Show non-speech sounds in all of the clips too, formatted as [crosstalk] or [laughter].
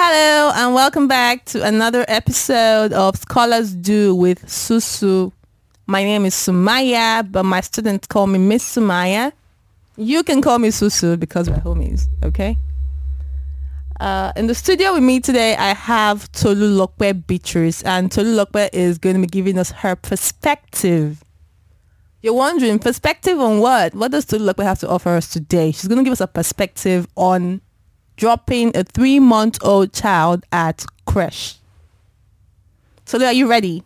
Hello and welcome back to another episode of Scholars Do with Susu. My name is Sumaya, but my students call me Miss Sumaya. You can call me Susu because we're homies, okay? Uh, in the studio with me today, I have Tolulope Beatrice, and Tolulope is going to be giving us her perspective. You're wondering, perspective on what? What does Tolulope have to offer us today? She's going to give us a perspective on dropping a three-month-old child at creche. Tolu, are you ready?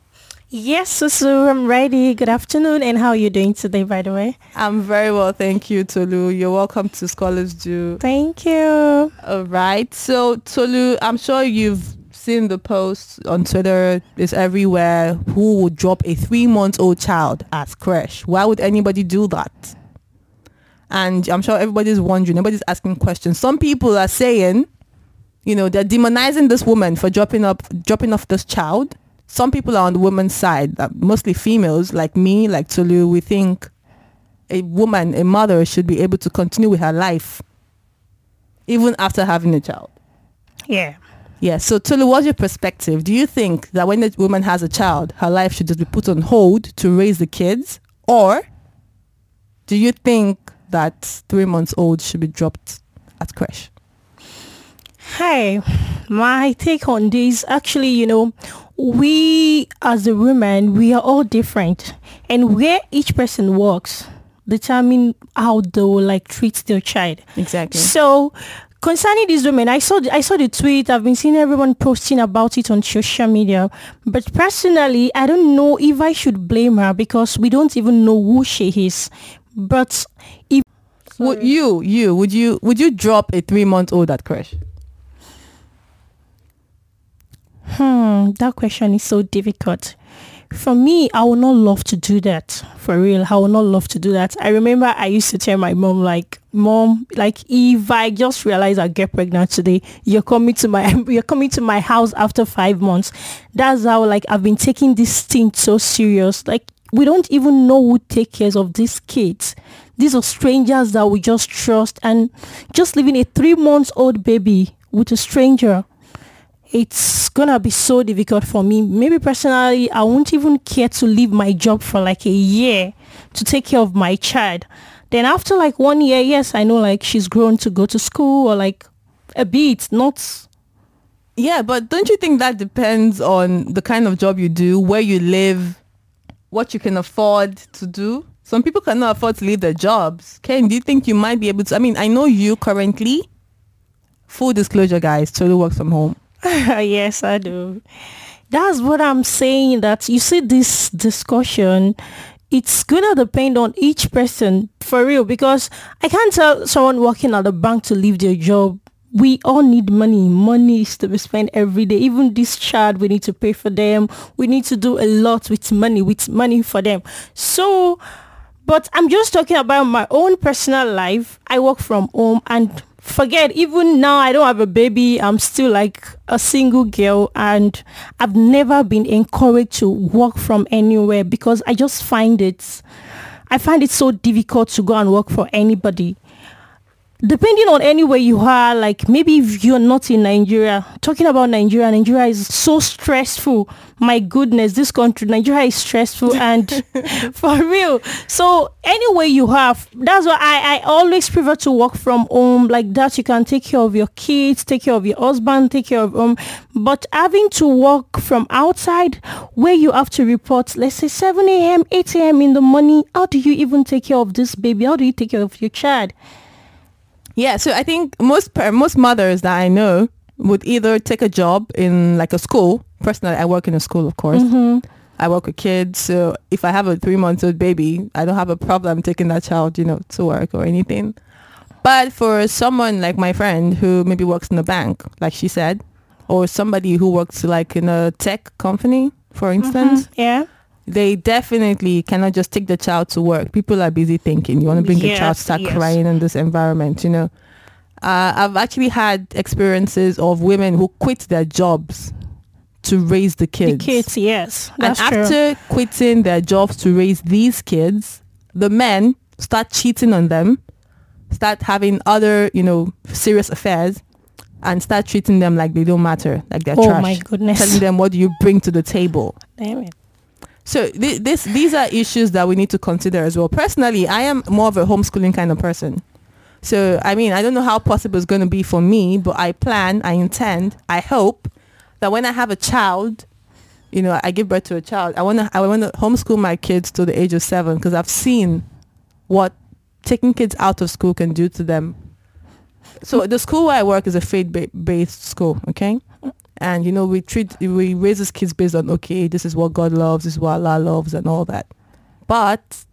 Yes, Susu, I'm ready. Good afternoon, and how are you doing today, by the way? I'm very well, thank you, Tolu. You're welcome to Scholars Do. Thank you. All right. So, Tolu, I'm sure you've seen the post on Twitter. It's everywhere. Who would drop a three-month-old child at creche? Why would anybody do that? And I'm sure everybody's wondering. Everybody's asking questions. Some people are saying, you know, they're demonizing this woman for dropping up, dropping off this child some people are on the woman's side, uh, mostly females like me, like Tolu. We think a woman, a mother should be able to continue with her life even after having a child. Yeah. Yeah. So Tolu, what's your perspective? Do you think that when a woman has a child, her life should just be put on hold to raise the kids? Or do you think that three months old should be dropped at creche? Hi, my take on this, actually, you know, we as a woman, we are all different. And where each person works determine how they will like treat their child. Exactly. So concerning these women, I saw the, I saw the tweet. I've been seeing everyone posting about it on social media. But personally, I don't know if I should blame her because we don't even know who she is. But if would you you would you would you drop a three month old at creche? Hmm, that question is so difficult. For me, I would not love to do that. For real, I would not love to do that. I remember I used to tell my mom, like, mom, like if I just realize I get pregnant today, you're coming to my [laughs] you're coming to my house after five months. That's how like I've been taking this thing so serious. Like we don't even know who take care of these kids. These are strangers that we just trust and just leaving a three months old baby with a stranger it's gonna be so difficult for me. Maybe personally, I won't even care to leave my job for like a year to take care of my child. Then after like one year, yes, I know like she's grown to go to school or like a bit, not. Yeah, but don't you think that depends on the kind of job you do, where you live, what you can afford to do? Some people cannot afford to leave their jobs. Ken, do you think you might be able to? I mean, I know you currently, full disclosure guys, totally work from home. [laughs] yes, I do. That's what I'm saying. That you see this discussion, it's gonna depend on each person for real. Because I can't tell someone working at a bank to leave their job. We all need money. Money is to be spent every day. Even this child, we need to pay for them. We need to do a lot with money, with money for them. So, but I'm just talking about my own personal life. I work from home and forget even now I don't have a baby. I'm still like a single girl and I've never been encouraged to work from anywhere because I just find it I find it so difficult to go and work for anybody depending on anywhere you are, like maybe if you're not in Nigeria, talking about Nigeria, Nigeria is so stressful. My goodness, this country, Nigeria is stressful [laughs] and [laughs] for real. So anyway you have, that's why I, I always prefer to work from home like that. You can take care of your kids, take care of your husband, take care of um, but having to work from outside where you have to report, let's say 7 a.m., 8 a.m. in the morning, how do you even take care of this baby? How do you take care of your child? Yeah, so I think most most mothers that I know would either take a job in like a school. Personally, I work in a school, of course. Mm-hmm. I work with kids, so if I have a three month old baby, I don't have a problem taking that child, you know, to work or anything. But for someone like my friend who maybe works in a bank, like she said, or somebody who works like in a tech company, for instance, mm-hmm. yeah, they definitely cannot just take the child to work. People are busy thinking. You want to bring yes, the child start yes. crying in this environment, you know. Uh, I've actually had experiences of women who quit their jobs to raise the kids. The kids, yes. and after true. quitting their jobs to raise these kids, the men start cheating on them, start having other, you know, serious affairs. and start treating them like they don't matter, like they're Oh trash. my goodness. Telling them what do you bring to the table. Damn it. So th- this these are issues that we need to consider as well. Personally, I am more of a homeschooling kind of person. So I mean, I don't know how possible it's going to be for me, but I plan, I intend, I hope that when I have a child, you know, I give birth to a child, I want to I want to homeschool my kids to the age of 7 because I've seen what taking kids out of school can do to them. So the school where I work is a faith-based school, okay? And you know, we treat we raise these kids based on okay, this is what God loves, this is what Allah loves, and all that. But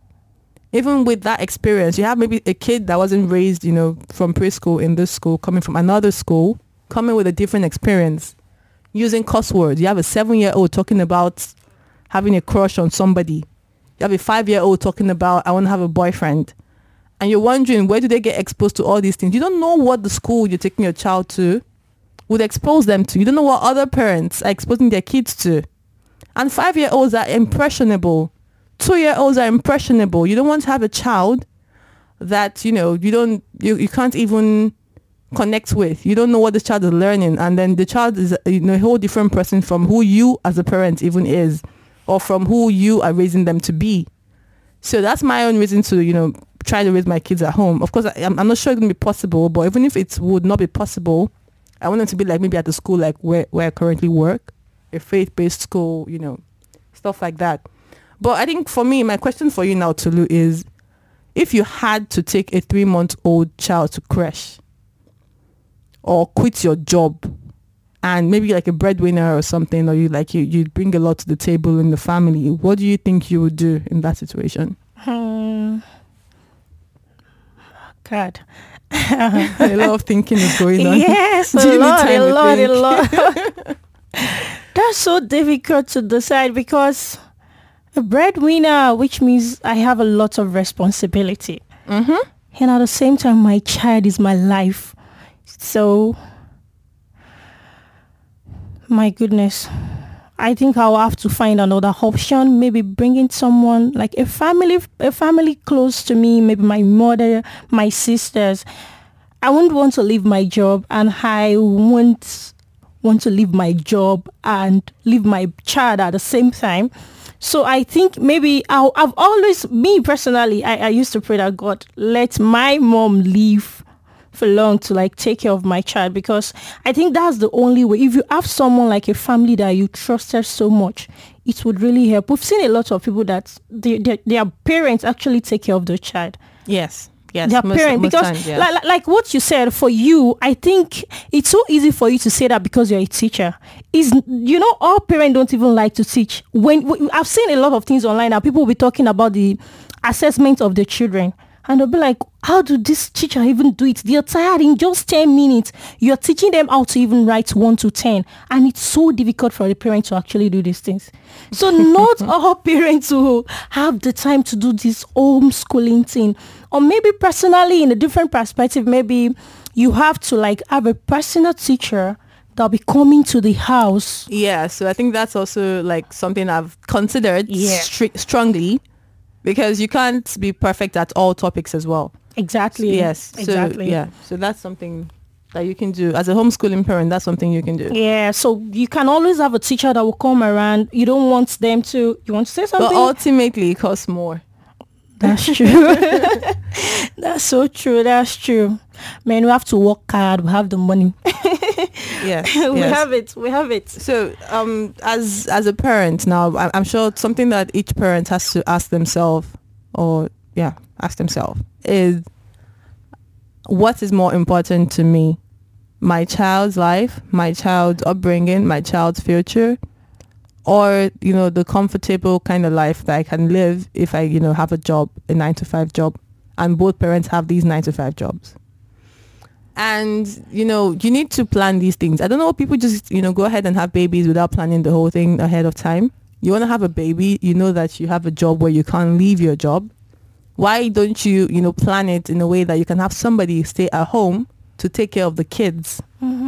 even with that experience, you have maybe a kid that wasn't raised, you know, from preschool in this school, coming from another school, coming with a different experience, using cuss words. You have a seven-year-old talking about having a crush on somebody. You have a five-year-old talking about I want to have a boyfriend, and you're wondering where do they get exposed to all these things? You don't know what the school you're taking your child to would expose them to. You don't know what other parents are exposing their kids to. And five-year-olds are impressionable. Two-year-olds are impressionable. You don't want to have a child that, you know, you don't, you, you can't even connect with. You don't know what the child is learning. And then the child is you know, a whole different person from who you as a parent even is or from who you are raising them to be. So that's my own reason to, you know, try to raise my kids at home. Of course, I, I'm, I'm not sure it's going to be possible, but even if it would not be possible, I want them to be like maybe at the school like where, where I currently work, a faith-based school, you know, stuff like that. But I think for me, my question for you now, Tolu, is if you had to take a three-month-old child to creche or quit your job and maybe like a breadwinner or something, or you like you, you bring a lot to the table in the family, what do you think you would do in that situation? Hmm. God. [laughs] a lot of thinking is going on. Yes, [laughs] a lot, time a to lot, a lot. [laughs] That's so difficult to decide because a breadwinner, which means I have a lot of responsibility. Mm-hmm. And at the same time, my child is my life. So, my goodness. I think I'll have to find another option. Maybe bringing someone like a family, a family close to me. Maybe my mother, my sisters. I wouldn't want to leave my job, and I won't want to leave my job and leave my child at the same time. So I think maybe I'll, I've always, me personally, I, I used to pray that God let my mom leave for long to like take care of my child because I think that's the only way. If you have someone like a family that you trusted so much, it would really help. We've seen a lot of people that they, they, their parents actually take care of their child Yes. Yes. their most- parent most because times, yeah. like, like, like what you said for you i think it's so easy for you to say that because you're a teacher is you know all parents don't even like to teach when i've seen a lot of things online now people will be talking about the assessment of the children and they'll be like how do this teacher even do it? They're tired in just 10 minutes. You're teaching them how to even write 1 to 10 and it's so difficult for the parent to actually do these things. So [laughs] not all parents will have the time to do this homeschooling thing. Or maybe personally in a different perspective maybe you have to like have a personal teacher that'll be coming to the house. Yeah, so I think that's also like something I've considered Yeah. stri- strongly because you can't be perfect at all topics as well. exactly Yes, so, exactly yeah, so that's something that you can do as a homeschooling parent. That's something you can do. yeah so you can always have a teacher that will come around you don't want them to you want to say something But ultimately, it costs more. That's [laughs] true. [laughs] That's so true. That's true. Man, we have to work hard. We have the money. [laughs] Yes, we yes. have it. We have it. So, um, as as a parent now, I- I'm sure something that each parent has to ask themselves, or yeah, ask themselves is, what is more important to me, my child's life, my child's upbringing, my child's future, or you know the comfortable kind of life that I can live if I you know have a job, a nine to five job, and both parents have these nine to five jobs. And you know you need to plan these things. I don't know people just you know go ahead and have babies without planning the whole thing ahead of time. You want to have a baby you know that you have a job where you can't leave your job. Why don't you you know plan it in a way that you can have somebody stay at home to take care of the kids mm.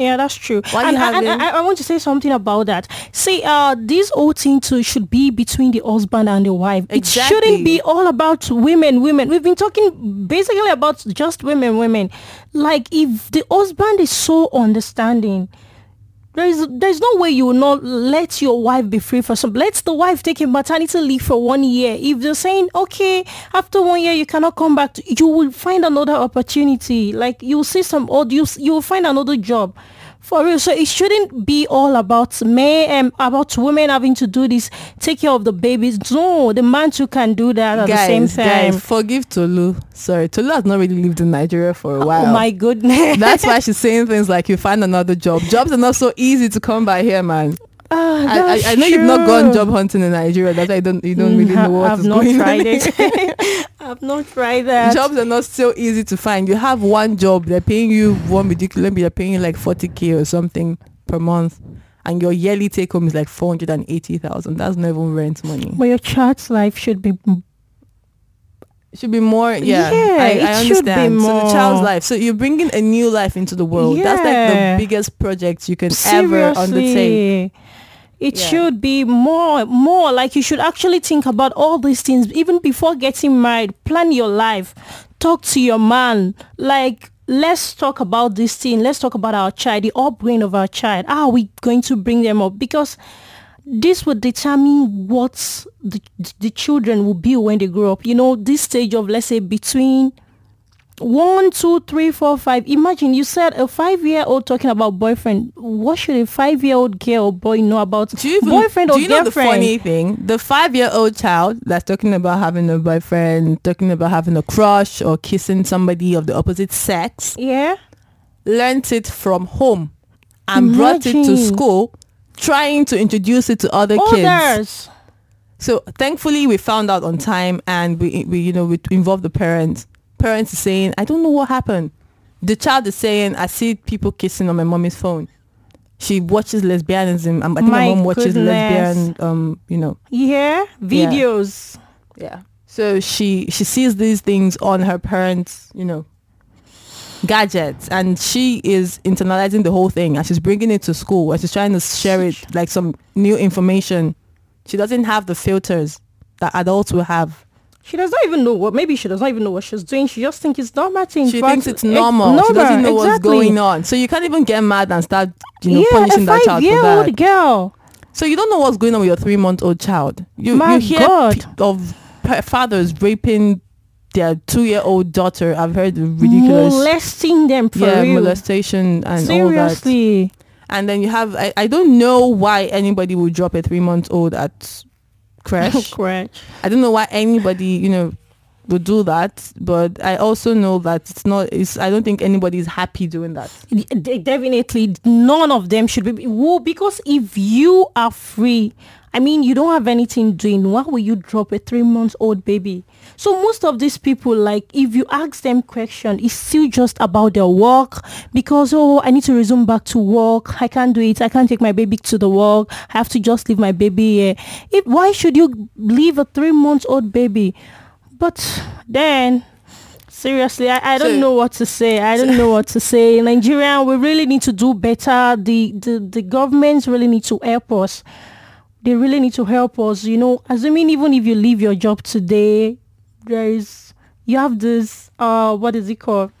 Yeah, that's true. Why and I, and I, I want to say something about that. See, uh, this whole thing too should be between the husband and the wife. It shouldn't be all about women, women. We've been talking basically about just women, women. Like if the husband is so understanding, there is there's no way you will not let your wife be free for some. Let the wife take a maternity leave for one year. If they're saying okay, after one year you cannot come back, to, you will find another opportunity. Like you'll see some or you you will find another job. For real, so it shouldn't be all about men, um, about women having to do this, take care of the babies. No, the man too can do that at the same time. guys, forgive Tolu. Sorry, Tolu has not really lived in Nigeria for a while. Oh my goodness. That's why [laughs] she's saying things like you find another job. Jobs are not so easy to come by here, man. Ah, I, I, I know you've not true. gone job hunting in Nigeria. That's why you don't you don't really Mm, know what I've not going tried it. [laughs] [laughs] I've not tried that. Jobs are not so easy to find. You have one job, they're paying you one ridiculous, they're paying you like 40k or something per month, and your yearly take home is like 480,000. That's not even rent money. But your child's life should be It should be more, yeah. Yeah, I, it I should be understand. So the child's life. So you're bringing a new life into the world. Yeah. That's like the biggest project you can ever undertake. It Yeah. should be more, more like you should actually think about all these things even before getting married. Plan your life. Talk to your man. Like, let's talk about this thing. Let's talk about our child, the upbringing of our child. How are we going to bring them up? Because this will determine what the, the children will be when they grow up. You know, this stage of, let's say, between one, two, three, four, five. Imagine you said a five-year-old talking about boyfriend. What should a five-year-old girl or boy know about Do you even, boyfriend do or you know girlfriend? the funny thing? The five-year-old child that's talking about having a boyfriend, talking about having a crush or kissing somebody of the opposite sex, yeah, learnt it from home and brought it to school, trying to introduce it to other kids. So thankfully, we found out on time, and we, we you know, we involved the parents. Parents are saying, "I don't know what happened." The child is saying, "I see people kissing on my mommy's phone." She watches lesbianism. I think my, My mom watches goodness. lesbian. Um, you know, Yeah, videos. yeah. So she she sees these things on her parents, you know, gadgets, and she is internalizing the whole thing, and she's bringing it to school, and she's trying to share it like some new information. She doesn't have the filters that adults will have. She does not even know what. Maybe she does not even know what she's doing. She just thinks it's normal. To She thinks it's eh, normal. She doesn't know what's going on. So you can't even get mad and start, you know, yeah, punishing that child for that. girl. So you don't know what's going on with your three-month-old child. You My you hear God. of fathers raping their two-year-old daughter. I've heard ridiculous, molesting them for yeah, real. molestation and all that. Seriously. And then you have, I, I don't know why anybody would drop a three-month-old at creche. [laughs] creche. I don't know why anybody, you know, would do that. But I also know that it's not. It's. I don't think anybody is happy doing that. Definitely none of them should be well because if you are free i mean you don't have anything doing why will you drop a three months old baby so most of these people like if you ask them question it's still just about their work because oh i need to resume back to work i can't do it i can't take my baby to the work i have to just leave my baby here if why should you leave a three months old baby but then Seriously, I, I don't So- know what to say. I don't know what to say. Nigeria, we really need to do better. The, the the governments really need to help us. They really need to help us. You know, assuming even if you leave your job today, there is you have this uh what is it called?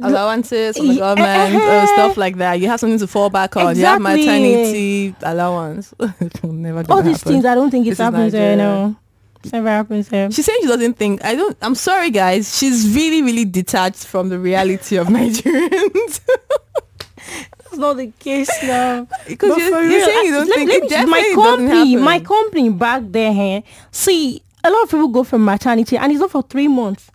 Allowances from the government, uh, eh, stuff like that. You have something to fall back on. You have maternity allowance. [laughs] Never All these happen. things. I don't think This it is happens there. No, it never happens there. She's saying she doesn't think. I don't. I'm sorry, guys. She's really, really detached from the reality of [laughs] Nigerians. [laughs] That's not the case now. [laughs] Because you're, you're real, saying you don't let- think let it definitely my company, my company back there, eh, see, a lot of people go for maternity and it's not for three months.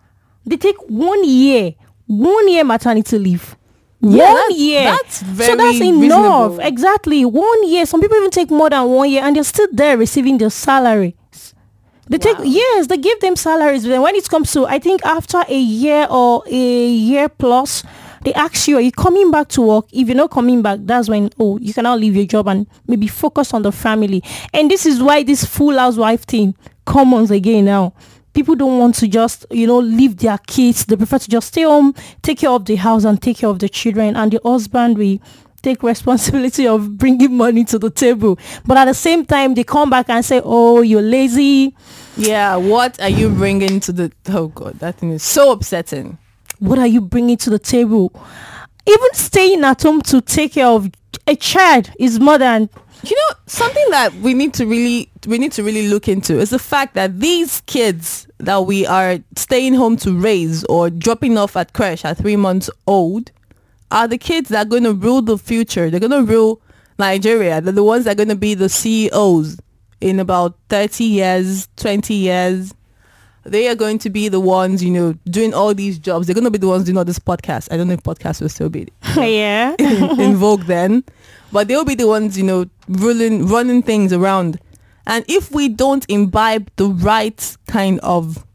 They take one year, one year maternity leave. Yeah, one that's- year. that's so that's enough. reasonable. Exactly. One year. Some people even take more than one year and they're still there receiving their salary. They take Wow. yes, they give them salaries. But when it comes to, I think after a year or a year plus, they ask you, are you coming back to work? If you're not coming back, that's when oh, you cannot leave your job and maybe focus on the family. And this is why this full housewife thing comes again now. people don't want to just you know leave their kids they prefer to just stay home take care of the house and take care of the children and the husband will take [laughs] responsibility of bringing money to the table but at the same time they come back and say oh you're lazy Yeah, what are you bringing to the? Oh God, that thing is so upsetting. What are you bringing to the table even staying at home to take care of a child is more than You know, something that we need to really we need to really look into is the fact that these kids that we are staying home to raise or dropping off at creche at three months old are the kids that are going to rule the future. They're going to rule Nigeria. They're the ones that are going to be the CEOs in about 30 years, 20 years. They are going to be the ones, you know, doing all these jobs. They're going to be the ones doing all this podcast. I don't know if podcast will still be [laughs] yeah in, [laughs] in vogue then, but they'll be the ones, you know, ruling, running things around. And if we don't imbibe the right kind of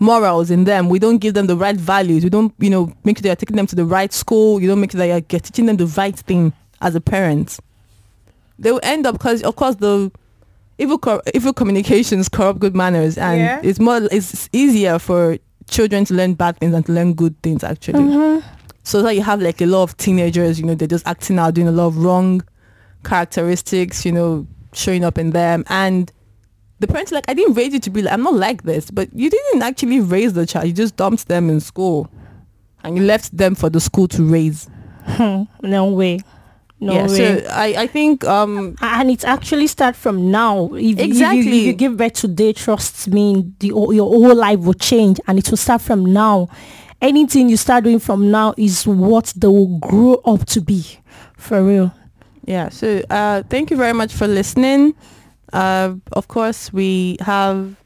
morals in them, we don't give them the right values, we don't, you know, make sure they're taking them to the right school, you don't make sure that you're teaching them the right thing as a parent, they will end up, because of course the evil, cor- evil communications corrupt good manners and Yeah. it's more, it's easier for children to learn bad things than to learn good things actually. Mhm. So that you have like a lot of teenagers, you know, they're just acting out, doing a lot of wrong characteristics, you know, showing up in them. And the parents are like, I didn't raise you to be like, I'm not like this. But you didn't actually raise the child. You just dumped them in school. And you left them for the school to raise. Hmm, no way no yeah, way so I, I think um and it actually start from now if, if you- if Exactly. you give birth today trust me the your whole life will change and it will start from now anything you start doing from now is what they will grow up to be for real yeah, so uh thank you very much for listening. Uh of course we have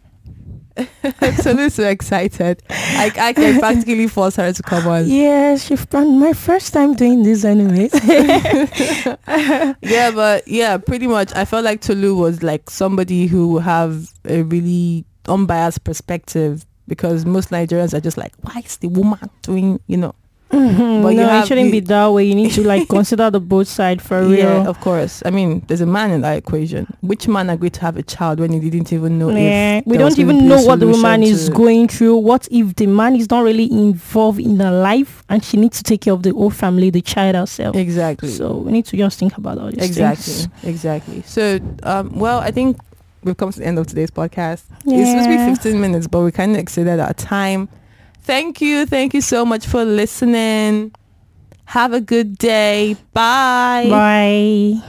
[laughs] Tolu so excited. I, I can practically force her to come on. yes you've been my first time doing this anyway [laughs] [laughs] yeah, but yeah, pretty much. I felt like Tolu was like somebody who have a really unbiased perspective because most Nigerians are just like, why is the woman doing, you know? Mhm, But you no have- it shouldn't you- be that way you need to like [laughs] consider the both side for real Yeah, of course. I mean, there's a man in that equation. Which man agreed to have a child when he didn't even know Yeah, we don't even know what the woman is going through. What if the man is not really involved in her life and she needs to take care of the whole family, the child herself? Exactly. So we need to just think about all these exactly. things. Exactly. Exactly. So, um, well, I think we've come to the end of today's podcast. It's supposed to be 15 minutes, but we kind of exceeded our time. Thank you. Thank you so much for listening. Have a good day. Bye. Bye.